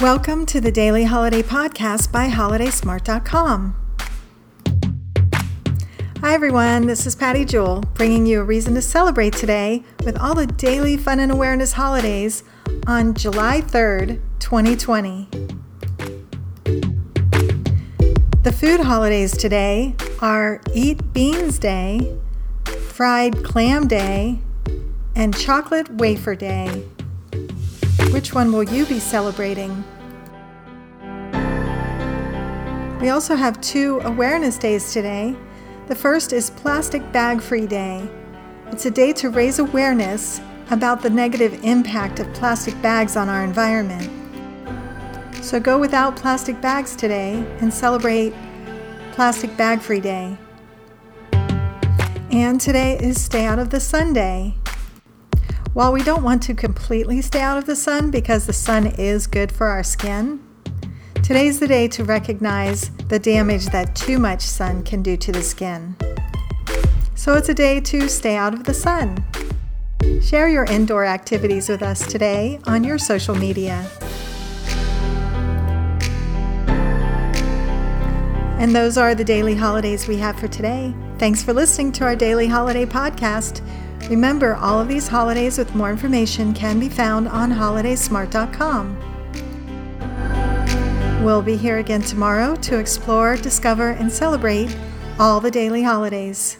Welcome to the Daily Holiday Podcast by HolidaySmart.com. Hi, everyone. This is Patty Jewell bringing you a reason to celebrate today with all the daily fun and awareness holidays on July 3rd, 2020. The food holidays today are Eat Beans Day, Fried Clam Day, and Chocolate Wafer Day. Which one will you be celebrating? We also have two awareness days today. The first is Plastic Bag Free Day. It's a day to raise awareness about the negative impact of plastic bags on our environment. So go without plastic bags today and celebrate Plastic Bag Free Day. And today is Stay Out of the Sun Day. While we don't want to completely stay out of the sun because the sun is good for our skin, today's the day to recognize the damage that too much sun can do to the skin. So it's a day to stay out of the sun. Share your indoor activities with us today on your social media. And those are the daily holidays we have for today. Thanks for listening to our daily holiday podcast. Remember, all of these holidays with more information can be found on holidaysmart.com. We'll be here again tomorrow to explore, discover, and celebrate all the daily holidays.